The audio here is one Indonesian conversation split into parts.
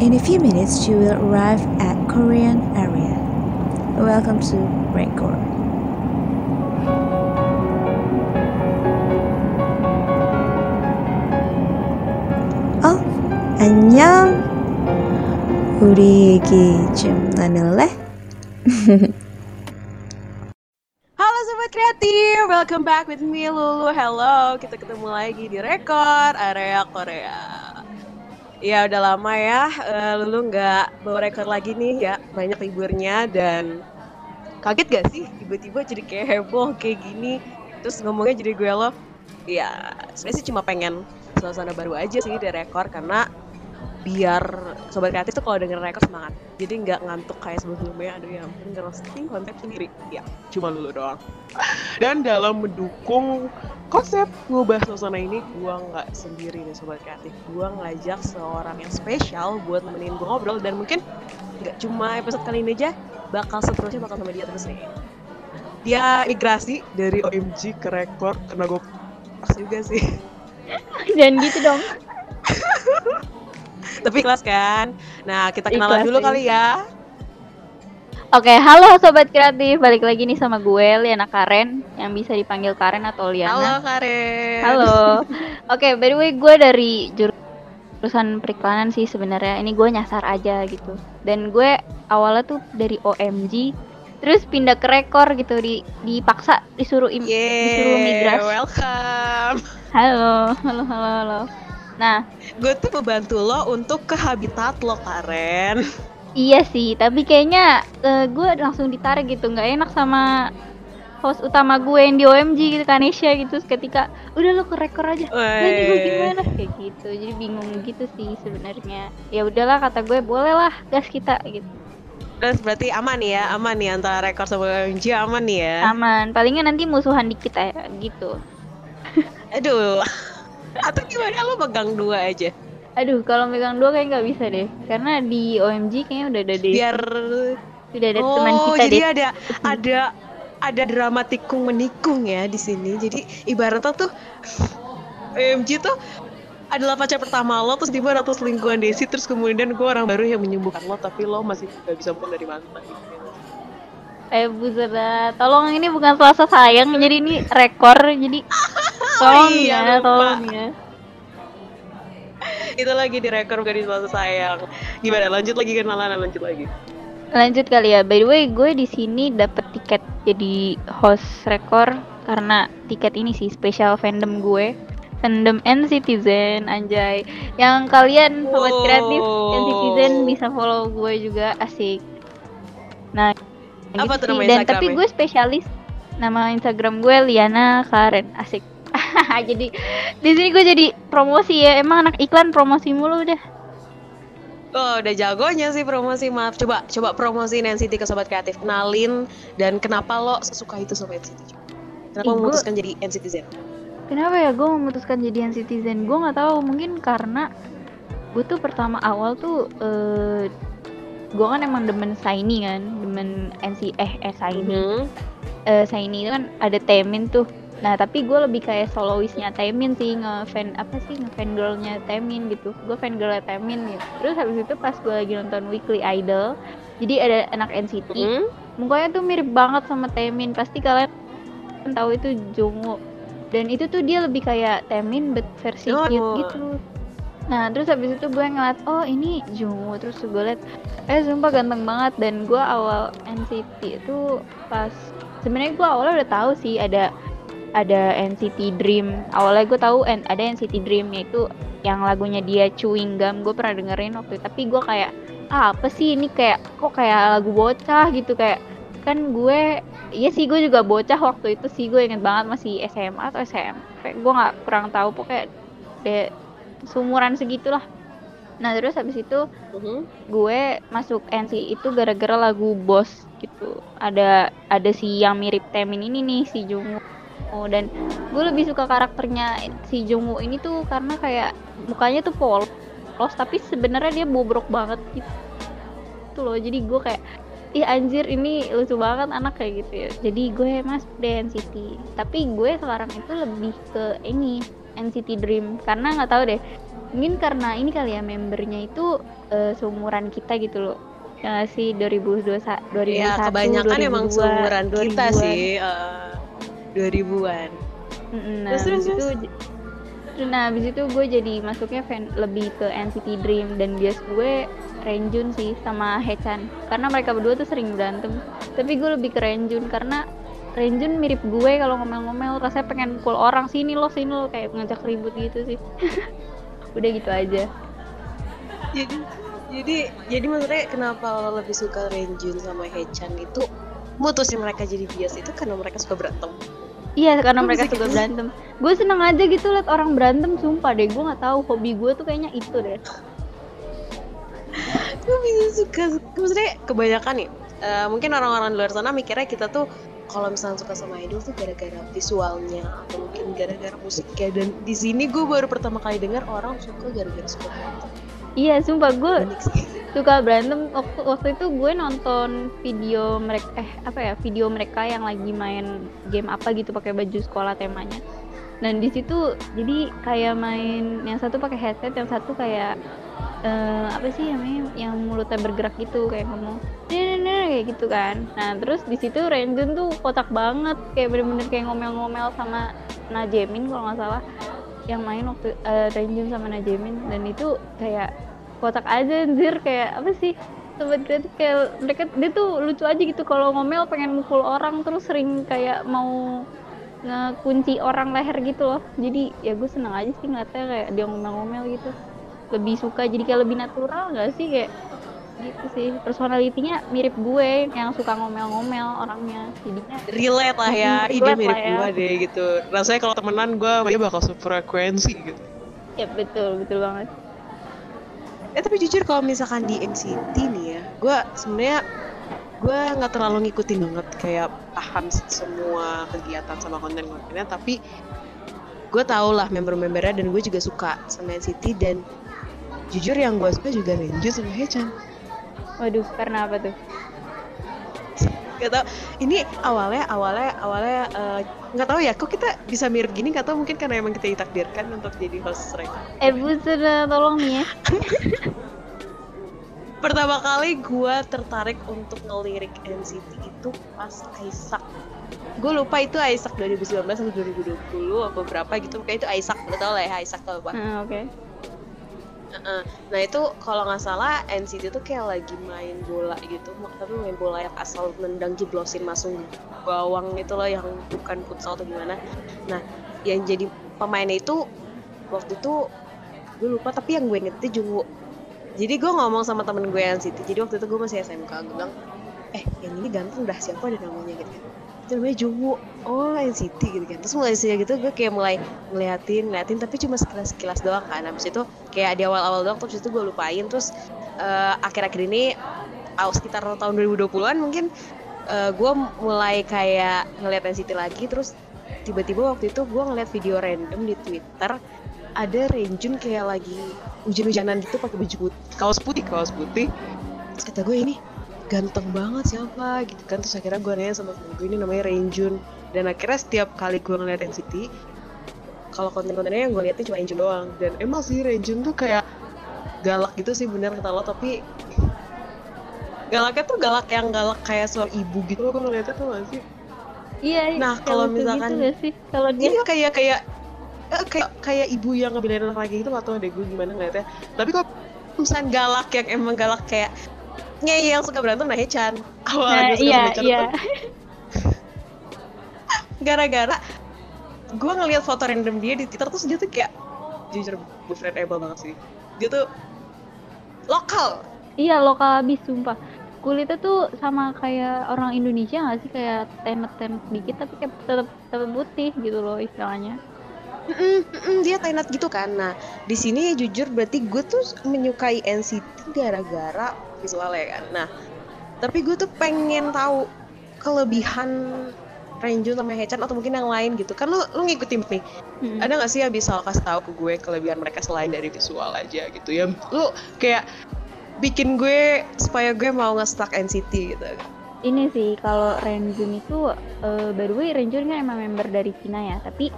In a few minutes, you will arrive at Korean area. Welcome to Record. 어, 안녕. 우리 얘기 좀 나눌래? Halo Sobat Kreatif, welcome back with me Lulu. Hello, kita ketemu lagi di Rekor Area Korea. Ya udah lama ya, eh, Lulu nggak bawa rekor lagi nih ya, banyak liburnya dan kaget gak sih tiba-tiba jadi kayak heboh kayak gini, terus ngomongnya jadi gue lo. Ya sebenarnya sih cuma pengen suasana baru aja sih di Rekor karena biar sobat kreatif tuh kalau denger rekor semangat. Jadi nggak ngantuk kayak sebelum-sebelumnya aduh ya ampun ngerosting konsep sendiri. Ya cuma lulu doang. Dan dalam mendukung konsep ngubah suasana ini gua nggak sendiri nih sobat kreatif. Gua ngajak seorang yang spesial buat nemenin gua ngobrol. Dan mungkin nggak cuma episode kali ini aja bakal seterusnya bakal sama dia terus nih. Dia migrasi dari OMG ke rekor karena gue pas juga sih. Jangan gitu dong. tapi kelas kan nah kita kenalan Ikhlas, dulu iya. kali ya Oke, halo sobat kreatif. Balik lagi nih sama gue Liana Karen yang bisa dipanggil Karen atau Halo Liana. Karen. Halo. Oke, by the way gue dari jur- jurusan periklanan sih sebenarnya. Ini gue nyasar aja gitu. Dan gue awalnya tuh dari OMG terus pindah ke rekor gitu di dipaksa disuruh im- disuruh Yeay, migrasi. welcome. Halo, halo, halo, halo. Nah, Gue tuh membantu lo untuk ke habitat lo, Karen. Iya sih, tapi kayaknya eh, gue langsung ditarik gitu, nggak enak sama host utama gue yang di OMG gitu, Kanesha gitu. Ketika udah lo ke rekor aja, nah ini gue gimana kayak gitu. Jadi bingung gitu sih sebenarnya. Ya udahlah kata gue, boleh lah gas kita gitu. Terus berarti aman ya, aman nih antara rekor sama OMG aman nih ya. Aman, palingnya nanti musuhan dikit ya gitu. Aduh. Atau gimana lo pegang dua aja? Aduh, kalau megang dua kayak nggak bisa deh, karena di OMG kayaknya udah ada deh, Biar sudah ada teman Oh, kita jadi deh. ada ada ada drama tikung menikung ya di sini. Jadi ibaratnya tuh OMG tuh adalah pacar pertama lo terus tiba atau selingkuhan Desi terus kemudian gue orang baru yang menyembuhkan lo tapi lo masih gak bisa pulang dari mantan gitu. Eh buset dah. tolong ini bukan selasa sayang, jadi ini rekor, jadi tolong iya, ya, lupa. tolong ya. itu lagi di rekor gak di selasa sayang gimana lanjut lagi kenalan lanjut lagi Lanjut kali ya. By the way, gue di sini dapet tiket jadi host rekor karena tiket ini sih spesial fandom gue. Fandom N-Citizen, anjay. Yang kalian sobat kreatif N-Citizen bisa follow gue juga asik. Nah, Apa tuh sih. nama Dan tapi gue spesialis nama Instagram gue Liana Karen, asik. jadi di sini gue jadi promosi ya. Emang anak iklan promosi mulu udah. Oh, udah jagonya sih promosi. Maaf, coba coba promosiin NCT ke sobat kreatif. Kenalin dan kenapa lo suka itu sama NCT? Kenapa Ih, memutuskan jadi NCTzen? Kenapa ya gue memutuskan jadi citizen? Gue nggak tahu mungkin karena gue tuh pertama awal tuh eh gue kan emang demen Shiny kan, demen NC eh eh Shiny. Mhm. Eh, Shiny itu kan ada Taemin tuh. Nah tapi gue lebih kayak soloistnya Taemin sih ngefan apa sih ngefan girlnya Taemin gitu. Gue fan girlnya Taemin gitu. Terus habis itu pas gue lagi nonton Weekly Idol, jadi ada anak NCT Mhm. mukanya tuh mirip banget sama Taemin pasti kalian tahu itu Jungwoo dan itu tuh dia lebih kayak Taemin but versi Oh. cute gitu nah terus habis itu gue ngeliat oh ini Jungwoo terus gue liat eh sumpah ganteng banget. Dan gue awal NCT itu pas sebenarnya gue awalnya udah tahu sih ada ada NCT Dream. Awalnya gue tahu ada NCT Dream yaitu yang lagunya dia Chewing Gum. Gue pernah dengerin waktu itu tapi gue kayak ah, apa sih ini? Kayak kok kayak lagu bocah gitu? Kayak kan gue iya sih gue juga bocah waktu itu sih. Gue inget banget masih SMA atau SMP gue nggak kurang tahu pokoknya seumuran segitulah. Nah terus habis itu Mhm. gue masuk NC itu gara-gara lagu Boss gitu. Ada ada si yang mirip Temin ini nih si Jungwoo Oh, dan gue lebih suka karakternya si Jungwoo ini tuh karena kayak mukanya tuh polos tapi sebenarnya dia bobrok banget gitu. Tuh loh jadi gue kayak ih anjir ini lucu banget anak kayak gitu ya. Jadi gue masuk deh NCT tapi gue sekarang itu lebih ke ini NCT Dream. Karena nggak tahu deh mungkin karena ini kali ya membernya itu uh, seumuran kita gitu loh. Ya sih 2021 2001 ya kebanyakan 2002, emang seumuran kita 2000-an. sih uh, 2000-an Mm-mm, nah Terus, terus, itu nah habis itu gue jadi masuknya fan lebih ke NCT Dream. Dan bias gue Renjun sih sama Hechan. Karena mereka berdua tuh sering berantem. Tapi gue lebih ke Renjun karena Renjun mirip gue kalau ngomel-ngomel rasanya pengen pukul orang sini lo sini lo kayak ngajak ribut gitu sih. Udah gitu aja. Jadi jadi jadi maksudnya kenapa lo lebih suka Renjun sama Hechan itu mutusin mereka jadi bias itu karena mereka suka berantem? Iya karena mereka suka gitu? berantem. gue seneng aja gitu liat orang berantem sumpah deh gue nggak tahu hobi gue tuh kayaknya itu deh. Gue bisa suka maksudnya kebanyakan nih eh, mungkin orang-orang di luar sana mikirnya kita tuh kalau misalnya suka sama idol tuh gara-gara visualnya atau mungkin gara-gara musiknya. Dan di sini gue baru pertama kali dengar orang suka gara-gara suka berantem. Iya sumpah gue suka berantem. Waktu waktu itu gue nonton video mereka eh apa ya video mereka yang lagi main game apa gitu pakai baju sekolah temanya. Dan di situ jadi kayak main yang satu pakai headset yang satu kayak eh, apa sih namanya yang mulutnya bergerak gitu kayak ngomong kayak gitu kan. Nah terus di situ Renjun tuh kocak banget kayak bener-bener kayak ngomel-ngomel sama Najemin kalau nggak salah yang main waktu eh, Renjun sama Najemin. Dan itu kayak kotak aja anjir kayak apa sih? Sobat kayak mereka dia tuh lucu aja gitu kalau ngomel pengen mukul orang terus sering kayak mau ngekunci orang leher gitu loh. Jadi ya gue seneng aja sih ngeliatnya kayak dia ngomel-ngomel gitu. Lebih suka jadi kayak lebih natural gak sih kayak gitu sih. Personalitinya mirip gue yang suka ngomel-ngomel orangnya. Jadinya relate lah ya. Hmm, ide mirip ya. gue deh gitu. Rasanya kalau temenan gue dia bakal sefrekuensi gitu. Ya betul betul banget. Eh tapi jujur kalau misalkan di NCT nih ya gue sebenarnya gue nggak terlalu ngikutin banget kayak paham semua kegiatan sama konten-kontennya tapi gue tau lah member-membernya dan gue juga suka sama NCT dan jujur yang gue suka juga Renjun sama Hechan waduh karena apa tuh? Gak tau ini awalnya awalnya awalnya eh, nggak tahu ya kok kita bisa mirip gini? Nggak tahu mungkin karena emang kita ditakdirkan untuk jadi host mereka eh buset dah, tolong nih ya. Pertama kali gue tertarik untuk ngelirik NCT itu pas Isaac. Gue lupa itu Isaac 2019 atau 2020 atau berapa gitu. Kayak itu Isaac lo tau lah ya Isaac tau apa Ah, oke Nah itu kalau nggak salah NCT tuh kayak lagi main bola gitu tapi main bola yang asal nendang jeblosin masuk gawang itu loh yang bukan futsal atau gimana. Nah yang jadi pemainnya itu waktu itu gue lupa tapi yang gue inget itu Jungwoo. Jadi gue ngomong sama temen gue NCT jadi waktu itu gue masih SMK gue bilang eh yang ini ganteng dah siapa ada namanya? Gitu kan namanya Jungwoo oh NCT gitu kan. Terus mulai sejak gitu gue kayak mulai ngeliatin ngeliatin tapi cuma sekilas sekilas doang kan. Habis itu kayak di awal-awal doang terus itu gue lupain. Terus eh, akhir-akhir ini aw, sekitar tahun 2020-an mungkin eh, gue mulai kayak ngeliat NCT lagi. Terus tiba-tiba waktu itu gue ngeliat video random di Twitter ada Renjun kayak lagi hujan-hujanan gitu pakai baju putih, kaos putih kaos putih. Terus kata gue ini ganteng banget siapa gitu kan. Terus akhirnya gue nanya sama temen gue ini namanya Renjun dan akhirnya setiap kali gue ngeliat NCT kalau konten-kontennya yang gue liatin cuma Renjun doang. Dan emang sih Renjun tuh kayak galak gitu sih bener kata lo. Tapi galaknya tuh galak yang galak kayak seorang ibu gitu. Gue ngeliatnya tuh gak sih? Iya iya, Nah, kalau misalkan- gitu sih? Kalau dia Iya kayak kayak eh, kayak kayak ibu yang ngebelain anak lagi gitu gak tau deh gue gimana ngeliatnya. Tapi kok misalnya galak yang emang galak kayak ngeyel yang suka berantem nah Hechan awal nah, suka iya Hechan iya. Gara-gara gue ngeliat foto random dia di Twitter terus dia tuh kayak jujur gue friendable banget sih. Dia tuh lokal. Iya lokal abis sumpah. Kulitnya tuh sama kayak orang Indonesia gak sih? Kayak tenet-tenet dikit tapi kayak tetap tetap putih gitu loh istilahnya. Mm-mm, mm-mm, dia tenat gitu kan. Nah, di sini jujur berarti gue tuh menyukai NCT gara-gara visualnya kan. Nah, tapi gue tuh pengen tahu kelebihan Renjun sama Hechan atau mungkin yang lain gitu. Kan lu lu ngikutin nih. Mm. Ada gak sih yang bisa kasih tahu ke gue kelebihan mereka selain dari visual aja gitu ya? Lu kayak bikin gue supaya gue mau nge-stuck NCT gitu. ini sih kalau Renjun itu eh by the way Renjun kan emang member dari Cina ya tapi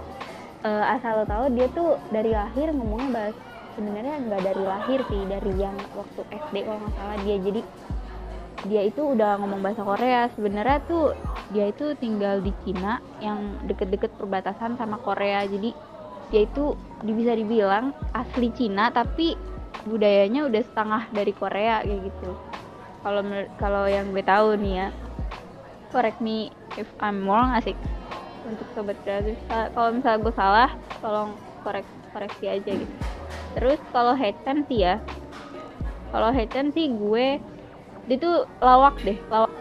eh, asal lo tahu dia tuh dari lahir ngomongnya bahas sebenarnya nggak dari lahir sih dari yang waktu SD kalau nggak salah dia. Jadi dia itu udah ngomong bahasa Korea. Sebenarnya tuh dia itu tinggal di Cina yang deket-deket perbatasan sama Korea. Jadi dia itu bisa dibilang asli Cina tapi budayanya udah setengah dari Korea kayak gitu. Kalau kalau yang gue tahu nih ya correct me if I'm wrong asik untuk sobat kreatif kalau misalnya gue salah tolong korek koreksi aja gitu terus kalau Haechan sih ya. Kalau Haechan sih gue dia tuh lawak deh lawak,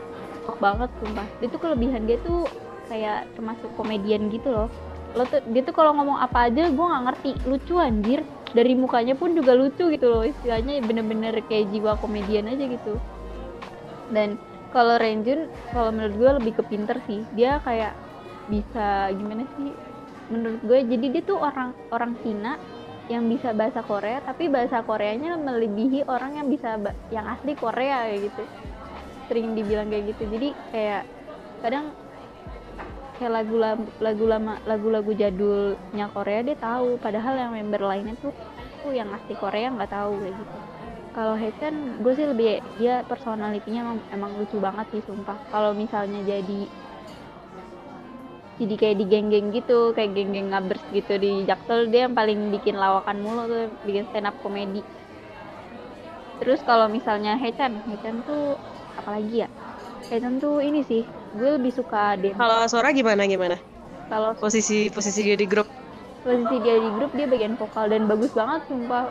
lawak banget sumpah. Dia tuh kelebihan dia tuh kayak termasuk komedian gitu loh. Lo tuh dia tuh kalau ngomong apa aja gue nggak ngerti. Lucu anjir. Dari mukanya pun juga lucu gitu loh. Istilahnya bener-bener kayak jiwa komedian aja gitu. Dan kalau Renjun kalau menurut gue lebih ke pinter sih. Dia kayak bisa gimana sih? Menurut gue jadi dia tuh orang orang Cina yang bisa bahasa Korea tapi bahasa Koreanya melebihi orang yang bisa yang asli Korea gitu. Sering dibilang kayak gitu. Jadi kayak kadang kayak lagu lagu lama lagu-lagu jadulnya Korea dia tahu. Padahal yang member lainnya tuh tuh yang asli Korea nggak tahu kayak gitu. Kalau Haechan gue sih lebih dia personalitinya emang, emang lucu banget sih sumpah. Kalau misalnya jadi jadi kayak di geng-geng gitu kayak geng-geng ngabers gitu di Jaksel dia yang paling bikin lawakan mulu tuh bikin stand up komedi. Terus kalau misalnya Hechan Hechan tuh apalagi ya? Hechan tuh ini sih gue lebih suka dia kalau suara gimana gimana? Kalau posisi posisi dia di grup. Posisi dia di grup dia bagian vokal dan bagus banget sumpah.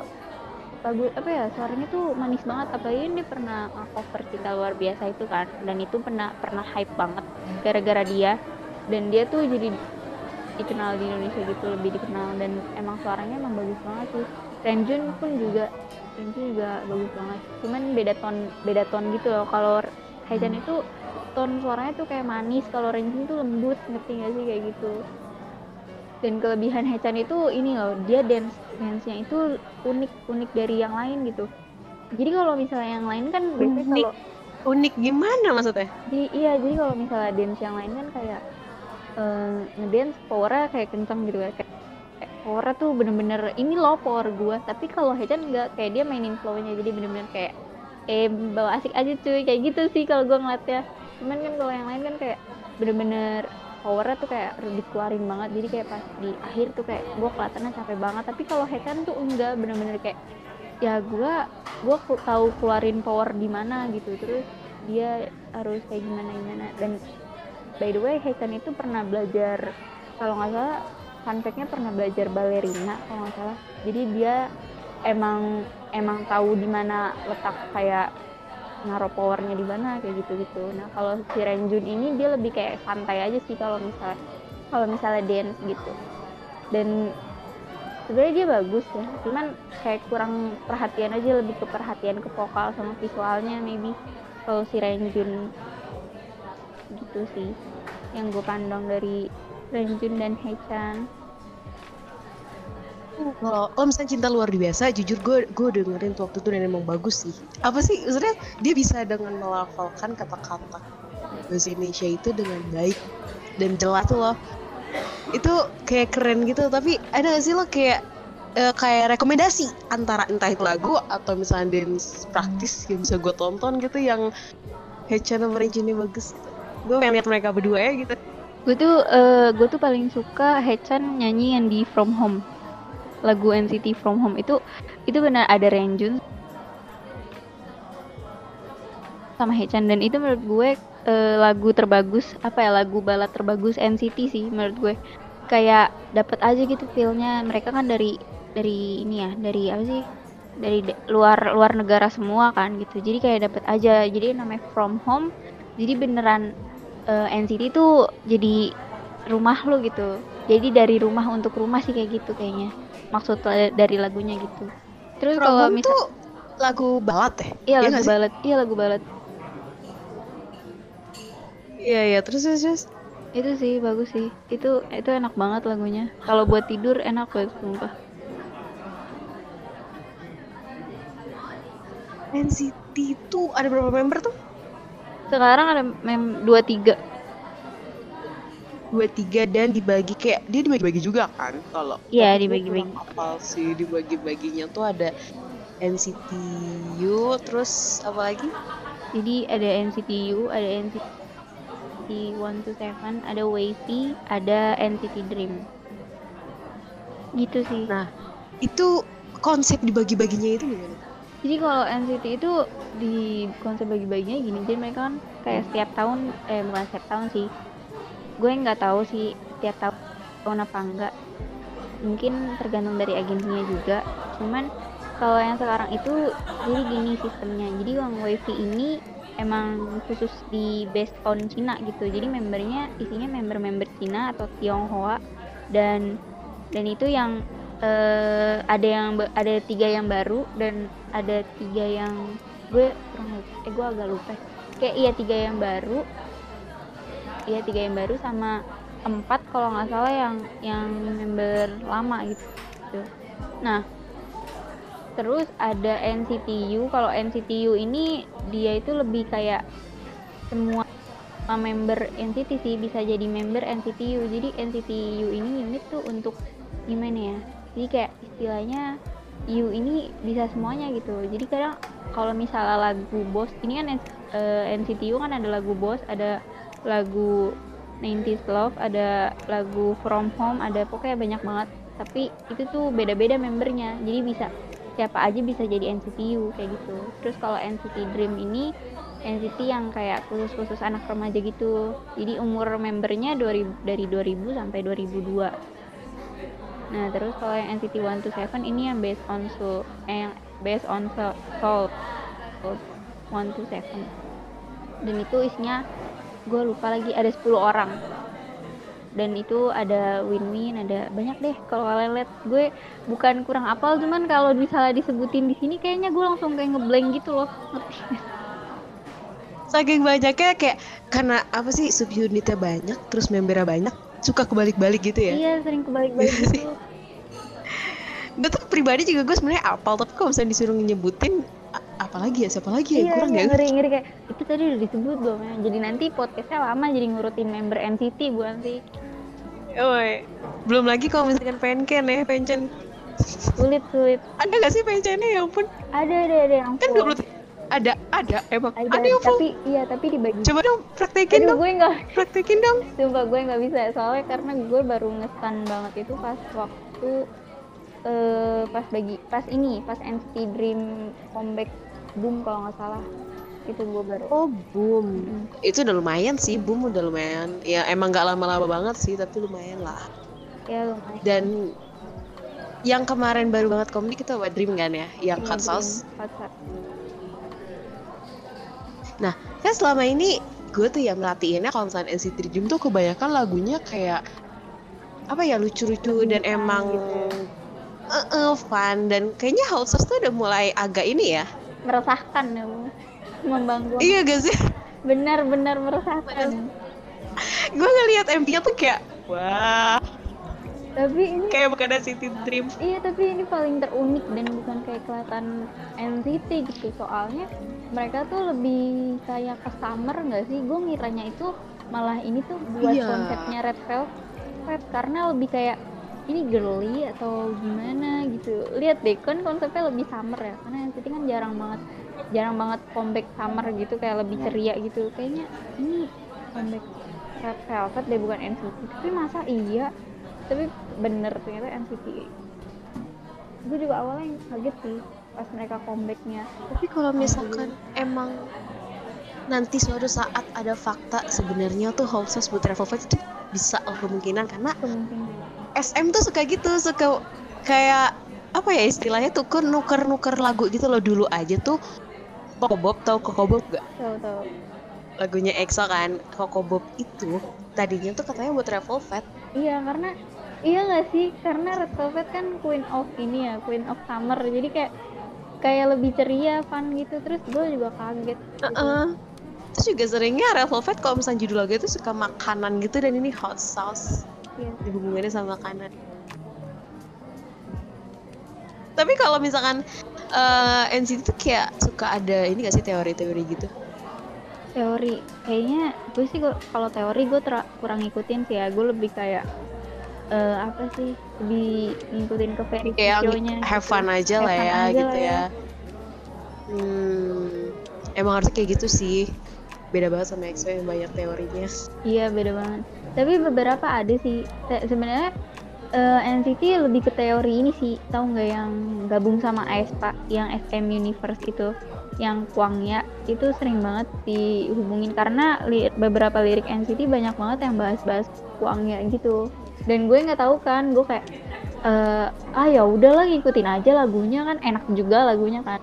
Bagus apa ya suaranya tuh manis banget. Apalagi dia pernah cover cinta luar biasa itu kan. Dan itu pernah pernah hype banget gara-gara dia dan dia tuh jadi dikenal di Indonesia gitu lebih dikenal. Dan emang suaranya emang bagus banget sih. Renjun pun juga Renjun juga bagus banget. Cuman beda ton beda ton gitu loh. Kalau Haechan itu ton suaranya tuh kayak manis. Kalau Renjun tuh lembut ngerti gak sih? Kayak gitu. Dan kelebihan Haechan itu ini loh. Dia dance dance nya itu unik unik dari yang lain gitu. Jadi kalau misalnya yang lain kan biasanya kalau unik gimana maksudnya? Jadi, iya jadi kalau misalnya dance yang lain kan kayak uh, ngedance powernya kayak kenceng gitu ya. Kayak, kayak powernya tuh bener-bener ini loh power gue tapi kalau Hechan enggak kayak dia mainin flownya jadi bener-bener kayak eh bawa asik aja cuy kayak gitu sih kalau gue ngeliatnya. Cuman kan kalau yang lain kan kayak bener-bener powernya tuh kayak dikeluarin banget. Jadi kayak pas di akhir tuh kayak gue kelihatannya capek banget. Tapi kalau Hechan tuh enggak bener-bener kayak ya gue gue tahu keluarin power di mana gitu. Terus dia harus kayak gimana gimana dan by the way Heitan itu pernah belajar kalau nggak salah fun pernah belajar balerina kalau nggak salah. Jadi dia emang emang tahu di mana letak kayak naruh powernya di mana kayak gitu gitu nah kalau si Renjun ini dia lebih kayak santai aja sih kalau misalnya kalau misalnya dance gitu. Dan sebenarnya dia bagus ya cuman kayak kurang perhatian aja lebih ke perhatian ke vokal sama visualnya maybe kalau si Renjun gitu sih yang gue pandang dari Renjun dan Haechan kalau oh, misalnya cinta luar biasa jujur gue gue dengerin waktu itu dan emang bagus sih. Apa sih maksudnya dia bisa dengan melafalkan kata-kata bahasa Indonesia itu dengan baik dan jelas loh. Itu kayak keren gitu tapi ada gak sih lo kayak uh, kayak rekomendasi antara entah itu lagu atau misalnya dance praktis yang bisa gue tonton gitu yang Haechan sama ini bagus gitu gue pengen lihat mereka berdua ya gitu. Gue tuh uh, gue tuh paling suka Hechan nyanyi yang di From Home. Lagu NCT From Home. Itu itu benar ada Renjun sama Hechan. Dan itu menurut gue uh, lagu terbagus apa ya lagu balad terbagus NCT sih menurut gue. Kayak dapat aja gitu feelnya. Mereka kan dari dari ini ya dari apa sih? Dari luar luar negara semua kan gitu. Jadi kayak dapat aja. Jadi namanya From Home. Jadi beneran uh, eh, NCT tuh jadi rumah lo gitu. Jadi dari rumah untuk rumah sih kayak gitu kayaknya. Maksud dari lagunya gitu. Terus kalau misal lagu balad ya? Iya ya lagu balad. Iya lagu balad. Iya iya. Terus terus, terus. itu sih bagus sih. Itu itu enak banget lagunya. Kalau buat tidur enak banget sumpah. NCT itu ada berapa member tuh sekarang ada mem dua tiga dua tiga dan dibagi kayak dia dibagi-bagi juga kan kalau Iya, dibagi-bagi. hafal sih dibagi-baginya tuh ada NCTU terus apa lagi Jadi ada NCT U, ada NCT 127, ada Wavy, ada NCT Dream. Gitu sih. Nah, itu konsep dibagi-baginya itu gimana? Jadi kalau NCT itu di konsep bagi-baginya gini, jadi mereka kan kayak setiap tahun, eh bukan setiap tahun sih. Gue nggak tahu sih setiap tahun tahun apa enggak. Mungkin tergantung dari agensinya juga. Cuman kalau yang sekarang itu jadi gini sistemnya. Jadi Wang Wavy ini emang khusus di based on Cina gitu. Jadi membernya isinya member-member Cina atau Tionghoa dan dan itu yang eh, ada yang ada tiga yang baru dan ada tiga yang gue kurang eh gue agak lupa. Kayak iya tiga yang baru. Iya tiga yang baru sama empat kalau nggak salah yang yang member lama gitu. Nah terus ada NCTU kalau NCTU ini dia itu lebih kayak semua member NCT sih bisa jadi member NCTU jadi NCTU ini unit tuh untuk gimana ya? Jadi kayak istilahnya U ini bisa semuanya gitu. Jadi kadang kalau misalnya lagu Boss ini kan eh, NCTU kan ada lagu Boss ada lagu 90s Love ada lagu From Home ada pokoknya banyak banget. Tapi itu tuh beda-beda membernya. Jadi bisa siapa aja bisa jadi NCTU kayak gitu. Terus kalau NCT Dream ini NCT yang kayak khusus-khusus anak remaja gitu. Jadi umur membernya 2000, dari 2000 sampai 2002 Nah, terus kalau yang NCT 127 ini yang based on Soul, eh, yang based on Soul, Soul 127. Dan itu isinya gue lupa lagi ada 10 orang. Dan itu ada win-win, ada banyak deh kalau kalian lihat. Gue bukan kurang apal, cuman kalau misalnya disebutin di sini kayaknya gue langsung kayak ngeblank gitu loh. Ngerti? Saking banyaknya kayak karena apa sih subunitnya banyak, terus membernya banyak, suka kebalik-balik gitu ya. Iya, sering kebalik-balik sih. gitu. Pribadi juga gue sebenarnya apal, tapi kalau misalnya disuruh nyebutin a- apa lagi ya, siapa lagi ya, Iya, kurang ya. ngeri ngeri kayak itu tadi udah disebut belum ya. Jadi nanti podcastnya lama jadi ngurutin member NCT bukan sih? Woi, belum lagi kalau misalkan penken ya, pencen. Sulit sulit. Ada gak sih pencennya ya ampun? Ada ada ada yang Kan gak perlu ada, ada emang. ada, Ada, yang full. tapi iya tapi dibagi. Coba dong praktekin Aduh dong, gue nggak, praktekin dong. sumpah gue nggak bisa soalnya karena gue baru ngestan banget itu pas waktu eh pas bagi pas ini pas NCT Dream comeback boom kalau nggak salah itu gue baru. Oh boom, Mm. itu udah lumayan sih, boom udah lumayan. Ya emang gak lama-lama banget sih, tapi lumayan lah. Ya lumayan. Dan yang kemarin baru banget komedi kita buat Dream kan ya, yang Iya, Hot Sauce. Hot Sauce. Nah, kan selama ini gue tuh yang merhatiinnya kalau misalnya NCT Dream tuh kebanyakan lagunya kayak apa ya lucu-lucu dan emang gitu eh, eh, fun dan kayaknya Sauce tuh udah mulai agak ini ya. Meresahkan ya, Bu. membanggakan. Iya gak sih? Benar-benar meresahkan. gue ngeliat MV-nya tuh kayak wah, Tapi ini kayak bukan NCT Dream. Iya tapi ini paling terunik dan bukan kayak kelihatan NCT gitu soalnya mereka tuh lebih kayak ke summer nggak sih? Gue ngiranya itu malah ini tuh buat Iya. konsepnya Red Velvet karena lebih kayak ini girly atau gimana gitu. Lihat deh kan konsepnya lebih summer ya karena NCT kan jarang banget jarang banget comeback summer gitu kayak lebih ceria gitu. Kayaknya ini comeback Red Velvet deh bukan NCT. Tapi masa iya? Tapi bener ternyata NCT gue juga awalnya kaget sih pas mereka comebacknya Tapi kalau misalkan emang nanti suatu saat ada fakta sebenarnya tuh Sauce buat Travel itu bisa lah kemungkinan karena mungkin SM tuh suka gitu suka kayak apa ya istilahnya tuker nuker nuker lagu gitu loh. Dulu aja tuh Koko Bob tau Koko Bob gak tahu tahu lagunya EXO kan Koko Bob itu tadinya tuh katanya buat Travel Fat. Iya karena iya nggak sih? Karena Red Velvet kan Queen of ini ya Queen of Summer. Jadi kayak kayak lebih ceria fun gitu. Terus gue juga kaget gitu. terus juga seringnya Red Velvet kalau misalnya judul lagu itu suka makanan gitu dan ini hot sauce Iya. dihubungannya sama makanan tapi kalau misalkan eh, NCT tuh kayak suka ada ini gak sih teori-teori gitu teori kayaknya gue sih kalau teori gue kurang ngikutin sih ya gue lebih kayak eh, apa sih lebih ngikutin ke kayak videonya have gitu. fun aja Have lah fun ya aja gitu lah ya. ya. Hmm, emang harusnya kayak gitu sih. Beda banget sama EXO yang banyak teorinya. Iya beda banget. Tapi beberapa ada sih. Sebenarnya eh, NCT lebih ke teori ini sih. Tahu nggak yang gabung sama aespa yang SM Universe itu, yang Kwangya itu sering banget dihubungin karena li- beberapa lirik NCT banyak banget yang bahas-bahas Kwangya gitu. Dan gue nggak tahu kan, gue kayak eh, ah ya udahlah ngikutin aja lagunya kan enak juga lagunya kan.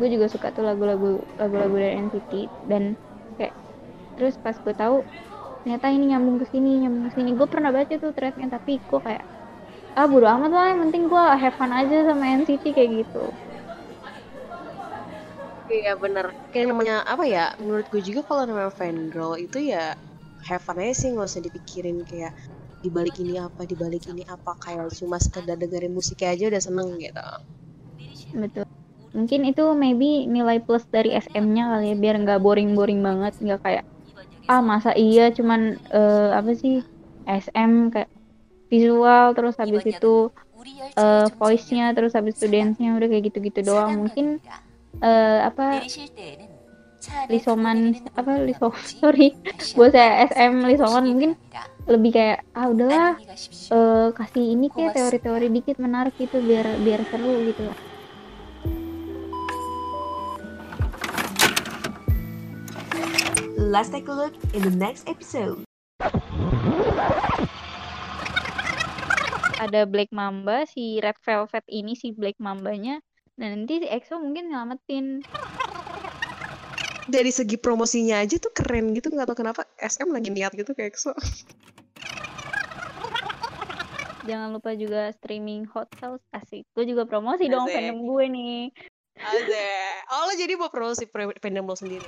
Gue juga suka tuh lagu-lagu lagu-lagu dari NCT dan kayak terus pas gue tahu ternyata ini nyambung ke sini nyambung ke sini gue pernah baca tuh threadnya tapi gue kayak ah bodo amat lah yang penting gue have fun aja sama NCT kayak gitu Iya bener. Kayak namanya apa ya? Menurut gue juga kalau namanya fangirl itu ya have fun aja sih nggak usah dipikirin kayak dibalik ini apa, dibalik ini apa. Kayak cuma sekedar dengerin musiknya aja udah seneng gitu. betul mungkin itu maybe nilai plus dari SM-nya kali ya biar nggak boring-boring banget nggak kayak ah masa iya cuman eh, apa sih SM kayak visual terus habis itu eh, voice-nya terus habis itu dance-nya udah kayak gitu-gitu doang. Mungkin eh, apa lisoman apa liso sorry buat saya SM lisoman mungkin lebih kayak ah udahlah eh, kasih ini kayak teori-teori dikit menarik gitu biar biar seru gitu Let's take a look in the next episode. ada Black Mamba si Red Velvet ini si Black Mambanya dan nanti si EXO mungkin nyelamatin Dari segi promosinya aja tuh keren gitu. Nggak tahu kenapa SM lagi niat gitu kayak EXO. jangan lupa juga streaming Hot Sauce asik gue juga promosi dong Asik. fandom gue nih Ada. Oh lo jadi mau promosi fandom lo sendiri?